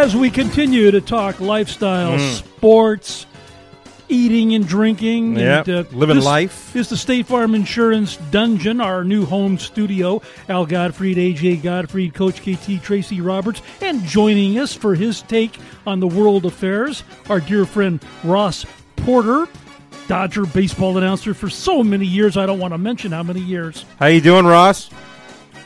as we continue to talk lifestyle, Mm. sports, eating and drinking, Yep, and uh, living life. is the State Farm Insurance Dungeon, our new home studio. Al Godfried, AJ Godfried, Coach KT, Tracy Roberts, and joining us for his take on the world affairs, our dear friend Ross Porter. Dodger baseball announcer for so many years. I don't want to mention how many years. How you doing, Ross?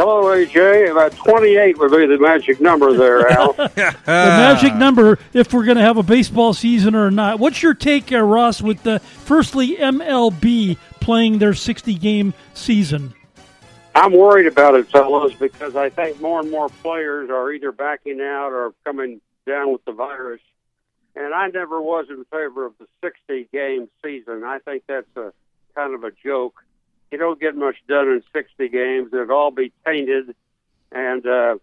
Hello, AJ. About 28 would be the magic number there, Al. the magic number if we're going to have a baseball season or not. What's your take, uh, Ross, with the firstly MLB playing their 60 game season? I'm worried about it, fellows, because I think more and more players are either backing out or coming down with the virus. And I never was in favor of the 60 game season. I think that's a kind of a joke. You don't get much done in 60 games. It'd all be tainted. And uh,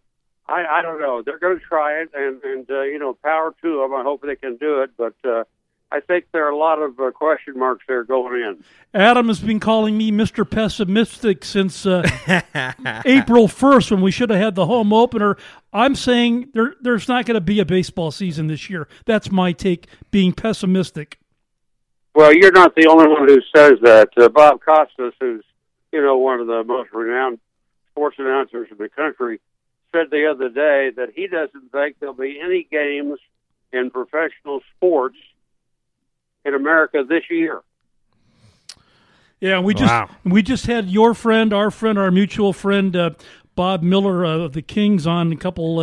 I, I don't know. They're going to try it, and, and uh, you know, power to them. I hope they can do it. But uh, I think there are a lot of uh, question marks there going in. Adam has been calling me Mr. Pessimistic since uh, April 1st when we should have had the home opener. I'm saying there, there's not going to be a baseball season this year. That's my take, being pessimistic. Well, you're not the only one who says that. Uh, Bob Costas, who's you know one of the most renowned sports announcers in the country, said the other day that he doesn't think there'll be any games in professional sports in America this year. Yeah, we just Wow. we just had your friend, our friend, our mutual friend, uh, Bob Miller of the Kings on a couple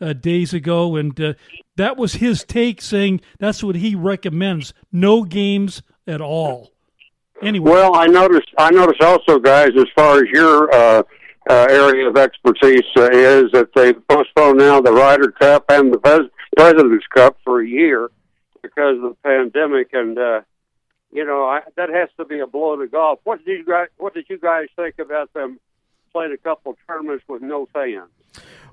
uh, days ago, and uh, that was his take, saying that's what he recommends: no games at all. Anyway, Well, I noticed. I noticed also, guys, as far as your uh, uh, area of expertise uh, is that they postponed now the Ryder Cup and the Pres- President's Cup for a year because of the pandemic, and uh, you know I, that has to be a blow to golf. What did you guys? What did you guys think about them playing a couple tournaments with no fans?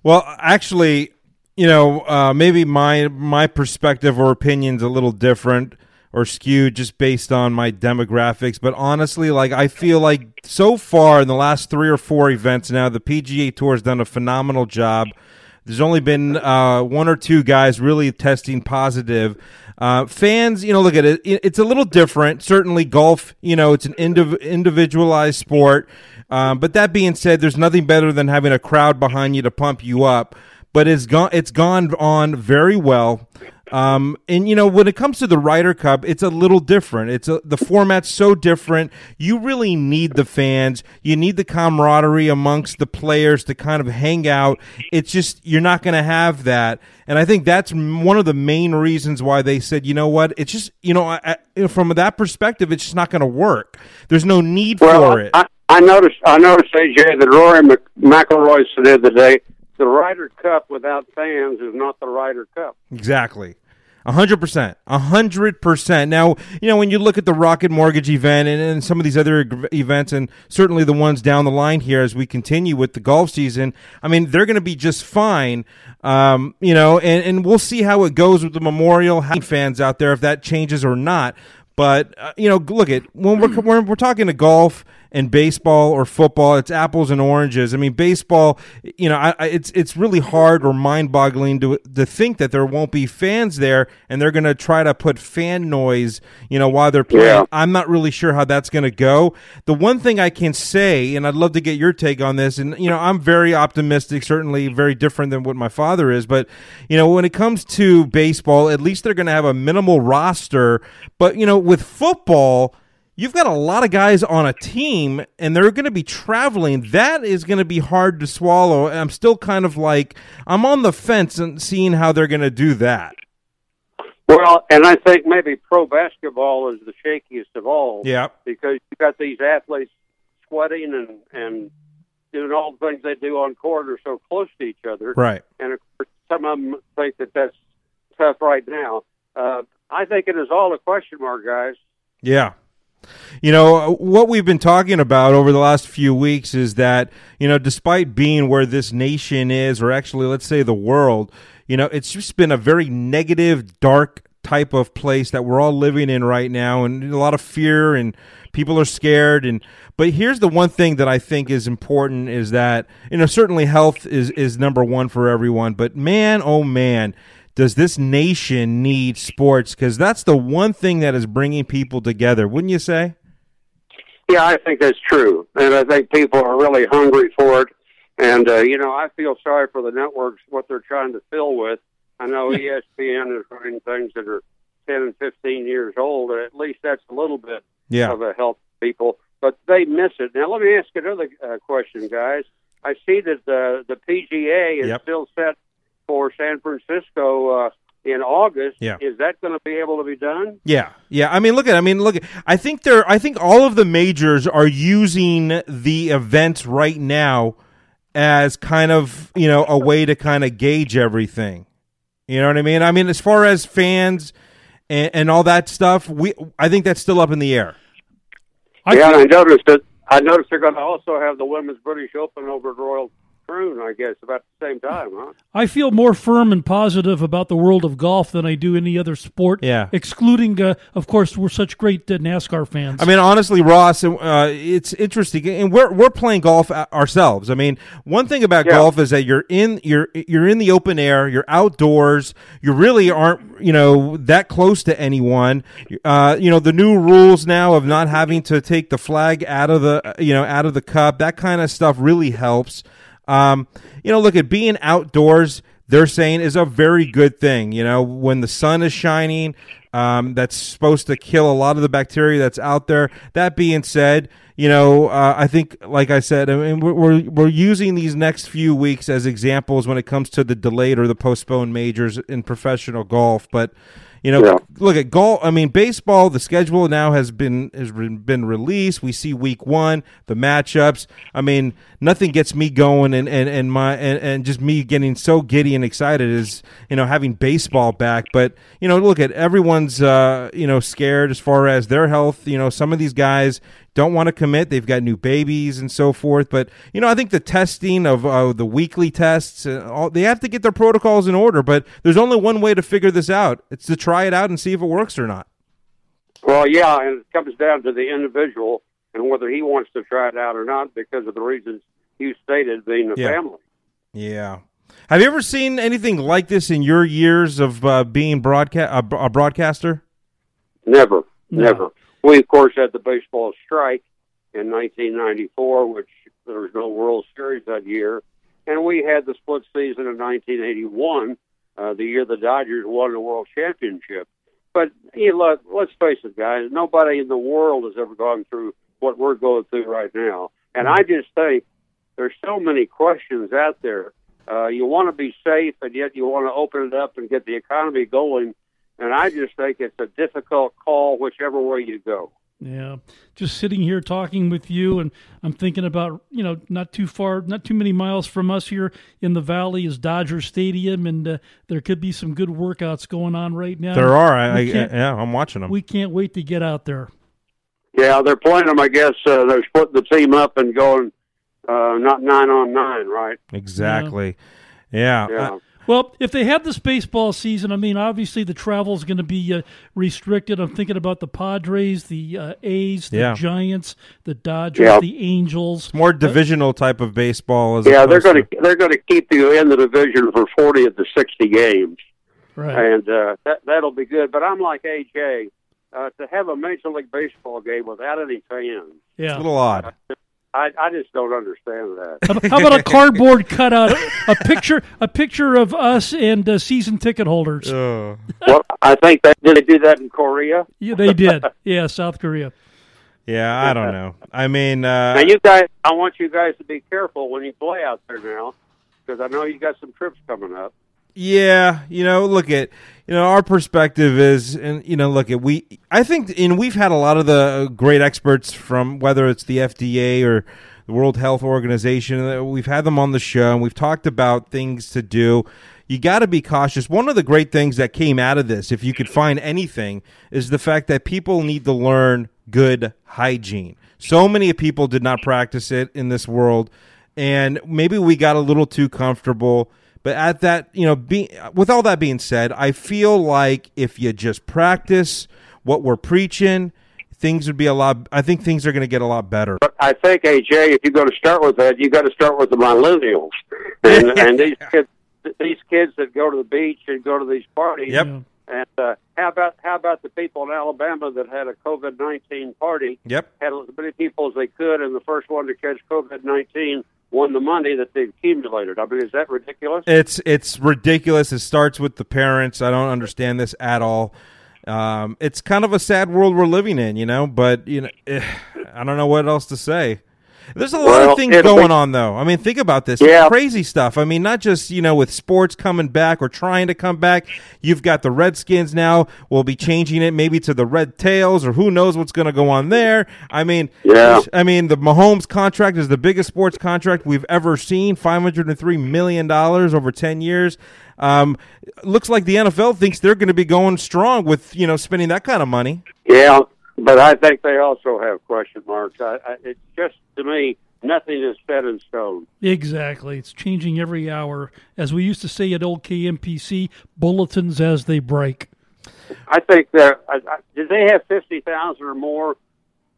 Well, actually, you know, uh, maybe my my perspective or opinion's a little different or skewed just based on my demographics. But honestly, like I feel like so far in the last three or four events now, the PGA Tour has done a phenomenal job. There's only been uh, one or two guys really testing positive. Uh, fans, you know, look at it. it- It's a little different. Certainly, golf, you know, it's an indiv- individualized sport. Um, but that being said, there's nothing better than having a crowd behind you to pump you up. But it's gone. It's gone on very well. Um, and you know, when it comes to the Ryder Cup, it's a little different. It's a, the format's so different. You really need the fans. You need the camaraderie amongst the players to kind of hang out. It's just you're not going to have that. And I think that's one of the main reasons why they said, you know what, it's just you know, I, I, from that perspective, it's just not going to work. There's no need Well, for it. I, I noticed. I noticed AJ that Rory Mc, McIlroy said the other day the Ryder Cup without fans is not the Ryder Cup. Exactly. A hundred percent. A hundred percent. Now, you know, when you look at the Rocket Mortgage event and, and some of these other events, and certainly the ones down the line here as we continue with the golf season, I mean, they're going to be just fine. Um, you know, and, and we'll see how it goes with the Memorial fans out there if that changes or not. But uh, you know, look at when we're, we're we're talking to golf and baseball or football, it's apples and oranges. I mean, baseball, you know, I, I, it's it's really hard or mind boggling to to think that there won't be fans there, and they're going to try to put fan noise, you know, while they're playing. Yeah. I'm not really sure how that's going to go. The one thing I can say, and I'd love to get your take on this, and you know, I'm very optimistic, certainly very different than what my father is, but you know, when it comes to baseball, at least they're going to have a minimal roster. But you know, with football, you've got a lot of guys on a team, and they're going to be traveling. That is going to be hard to swallow. And I'm still kind of like I'm on the fence and seeing how they're going to do that. Well, and I think maybe pro basketball is the shakiest of all. Yeah. because you've got these athletes sweating and and doing all the things they do on court are so close to each other. Right. And of course, some of them think that that's tough right now. Uh, I think it is all a question mark, guys. Yeah. You know, what we've been talking about over the last few weeks is that, you know, despite being where this nation is, or actually, let's say the world, you know, it's just been a very negative, dark type of place that we're all living in right now, and a lot of fear, and people are scared. And, but here's the one thing that I think is important is that, you know, certainly health is, is number one for everyone, but man, oh man, does this nation need sports? Because that's the one thing that is bringing people together, wouldn't you say? Yeah, I think that's true, and I think people are really hungry for it. And uh, you know, I feel sorry for the networks what they're trying to fill with. I know ESPN is running things that are ten and fifteen years old, and at least that's a little bit Yeah. of a help to people. But they miss it. Now, let me ask another uh, question, guys. I see that the the PGA is Yep. still set for San Francisco uh, in August. Yeah. Is that going to be able to be done? Yeah, yeah. I mean, look at. I mean, look. At, I think they're. I think all of the majors are using the events right now as kind of you know a way to kind of gauge everything. You know what I mean? I mean, as far as fans and, and all that stuff, we. I think that's still up in the air. I yeah, feel- and I noticed that. I noticed they're going to also have the Women's British Open over at Royal Troon, I guess, about the same time, huh? I feel more firm and positive about the world of golf than I do any other sport. Yeah. Excluding, uh, of course, we're such great uh, NASCAR fans. I mean, honestly, Ross, uh, it's interesting, and we're we're playing golf ourselves. I mean, one thing about Yeah. golf is that you're in you're you're in the open air, you're outdoors, you really aren't you know that close to anyone. Uh, you know, the new rules now of not having to take the flag out of the you know out of the cup, that kind of stuff really helps. Um, you know, look at being outdoors. They're saying is a very good thing. You know, when the sun is shining, um, that's supposed to kill a lot of the bacteria that's out there. That being said, you know, uh, I think, like I said, I mean, we're, we're using these next few weeks as examples when it comes to the delayed or the postponed majors in professional golf. But you know, Yeah. look at golf. I mean, baseball. The schedule now has been has been been released. We see week one, the matchups. I mean, nothing gets me going, and and, and my and, and just me getting so giddy and excited is you know having baseball back. But you know, look at everyone's uh, you know scared as far as their health. You know, some of these guys don't want to commit. They've got new babies and so forth. But you know, I think the testing of uh, the weekly tests, uh, all, they have to get their protocols in order. But there's only one way to figure this out. It's to try it out and see if it works or not. Well, yeah, and it comes down to the individual and whether he wants to try it out or not because of the reasons you stated, being the Yeah. family. Yeah. Have you ever seen anything like this in your years of uh, being broadcast a, a broadcaster? Never, No. never. We, of course, had the baseball strike in 1994, which there was no World Series that year. And we had the split season in 1981, uh, the year the Dodgers won the World Championship. But you know, look, let's face it, guys. Nobody in the world has ever gone through what we're going through right now. And I just think there's so many questions out there. Uh, you want to be safe, and yet you want to open it up and get the economy going. And I just think it's a difficult call, whichever way you go. Yeah, just sitting here talking with you, and I'm thinking about you know not too far, not too many miles from us here in the valley is Dodger Stadium, and uh, there could be some good workouts going on right now. There are. I, I, yeah, I'm watching them. We can't wait to get out there. Yeah, they're playing them. I guess uh, they're splitting the team up and going uh, not nine on nine, right? exactly. Yeah. Yeah. Uh, Well, if they have this baseball season, I mean, obviously the travel is going to be uh, restricted. I'm thinking about the Padres, the uh, A's, the Yeah. Giants, the Dodgers, Yeah. the Angels. more divisional type of baseball. As Yeah, they're going to they're going to keep you in the division for forty of the sixty games, Right. and uh, that that'll be good. But I'm like AJ uh, to have a Major League Baseball game without any fans. Yeah. a little odd. I, I just don't understand that. How how about a cardboard cutout, a picture, a picture of us and uh, season ticket holders? Uh, well, I think that did they do that in Korea? Yeah, they did. Yeah, South Korea. yeah, I don't know. I mean, uh, Now, you guys, I want you guys to be careful when you play out there now, because I know you got some trips coming up. Yeah, you know, look at you know our perspective is, and you know, look at we. I think, and we've had a lot of the great experts from whether it's the FDA or the World Health Organization. uh, We've had them on the show, and we've talked about things to do. You got to be cautious. One of the great things that came out of this, if you could find anything, is the fact that people need to learn good hygiene. So many people did not practice it in this world, and maybe we got a little too comfortable. But at that, you know, be, with all that being said, I feel like if you just practice what we're preaching, things would be a lot. I think things are going to get a lot better. But I think AJ, if you're going to start with that, you got to start with the millennials, and and these kids, these kids that go to the beach and go to these parties. Yep. And uh, how about how about the people in Alabama that had a COVID nineteen party? Yep. Had as many people as they could, and the first one to catch COVID nineteen won the money that they accumulated. I mean, is that ridiculous? It's it's ridiculous. It starts with the parents. I don't understand this at all. Um, it's kind of a sad world we're living in, you know. But you know, I don't know what else to say. There's a lot Well, of things going be- on, though. I mean, think about this. Yeah. Crazy stuff. I mean, not just, you know, with sports coming back or trying to come back. You've got the Redskins now. We'll be changing it maybe to the Red Tails or who knows what's going to go on there. I mean, Yeah. I mean, the Mahomes contract is the biggest sports contract we've ever seen $503 million over 10 years. Um, looks like the NFL thinks they're going to be going strong with, you know, spending that kind of money. Yeah, but I think they also have question marks. I, I, it's just to me, nothing is set in stone. Exactly. It's changing every hour. As we used to say at old KMPC, bulletins as they break. I think that I, I, did they have fifty thousand or more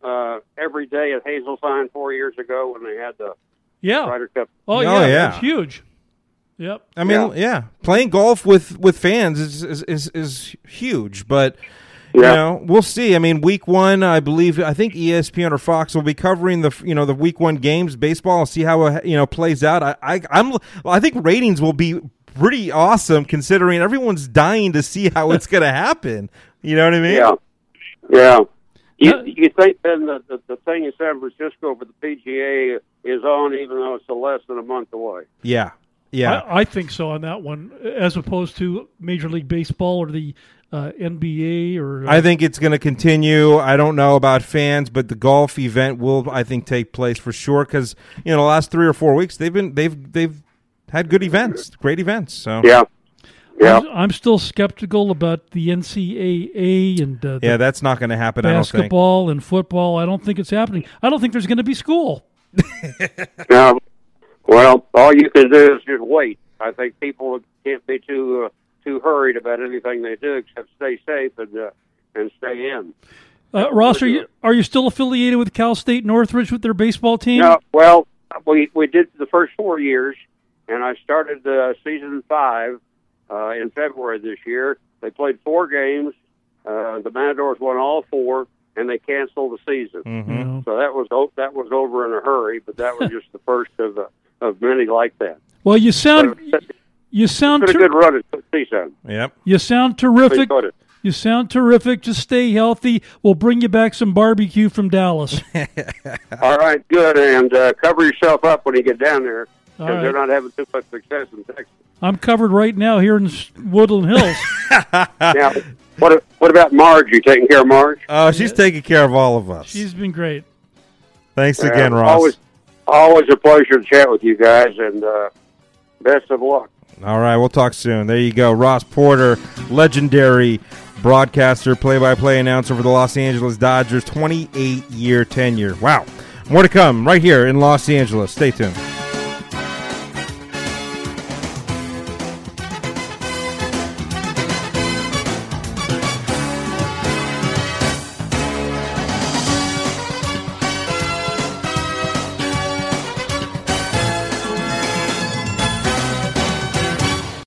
uh, every day at Hazeltine four years ago when they had the Yeah. Ryder Cup. Oh, Oh, yeah. yeah. It's huge. Yep. I mean, yeah, playing golf with with fans is is is, is huge, but you Yeah. know, we'll see. I mean, week one, I believe, I think ESPN or Fox will be covering the you know the week one games, baseball, and see how it you know plays out. I, I I'm I think ratings will be pretty awesome considering everyone's dying to see how it's going to happen. You know what I mean? Yeah, yeah. You, Uh, you think then the, the the thing in San Francisco for the PGA is on, even though it's a less than a month away. yeah, yeah. I, I think so on that one, as opposed to Major League Baseball or the uh, NBA or. I think it's going to continue. I don't know about fans, but the golf event will, I think, take place for sure. Because you know, the last three or four weeks, they've been they've they've had good events, great events. So Yeah, yeah. I'm, I'm still skeptical about the NCAA and uh, the yeah, that's not going to happen. I don't think. basketball and football. I don't think it's happening. I don't think there's going to be school. No, well, all you can do is just wait. I think people can't be too uh, too hurried about anything they do except stay safe and uh, and stay in. Uh, Ross, are you are you still affiliated with Cal State Northridge with their baseball team? No, well, we we did the first four years, and I started uh, season five uh, in February this year. They played four games. Uh, the Matadors won all four, and they canceled the season. Mhm. So that was o- that was over in a hurry, but that was just the first of uh, of many like that. Well, you sound But you sound It's been a ter- good run at season. Yep. you sound terrific. You sound terrific. Just stay healthy. We'll bring you back some barbecue from Dallas. All right, good, and uh, cover yourself up when you get down there All because they're not having too much success in Texas. I'm covered right now here in Woodland Hills. now, what what about Marge? You taking care of Marge? Oh, she's taking care of all of us. She's been great. Thanks again, Uh, Ross. Always, always a pleasure to chat with you guys, and uh, best of luck. All right, we'll talk soon. There you go, Ross Porter, legendary broadcaster, play-by-play announcer for the Los Angeles Dodgers, 28-year tenure. Wow. More to come right here in Los Angeles. Stay tuned.